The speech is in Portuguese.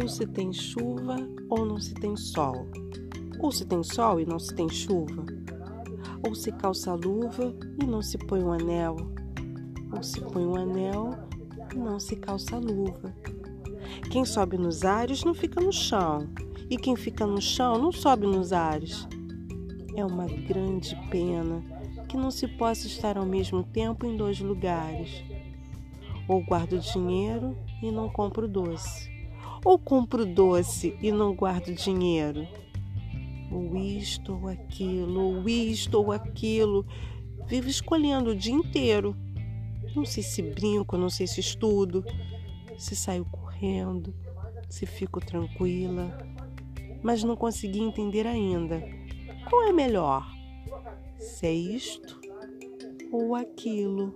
ou se tem chuva ou não se tem sol, ou se tem sol e não se tem chuva, ou se calça luva e não se põe um anel, ou se põe um anel e não se calça luva. Quem sobe nos ares não fica no chão, e quem fica no chão não sobe nos ares. É uma grande pena que não se possa estar ao mesmo tempo em dois lugares. Ou guardo dinheiro e não compro doce, ou compro doce e não guardo dinheiro. Ou isto ou aquilo, ou isto ou aquilo. Vivo escolhendo o dia inteiro. Não sei se brinco, não sei se estudo, se saio correndo, se fico tranquila, mas não consegui entender ainda. Qual é melhor? Se é isto ou aquilo?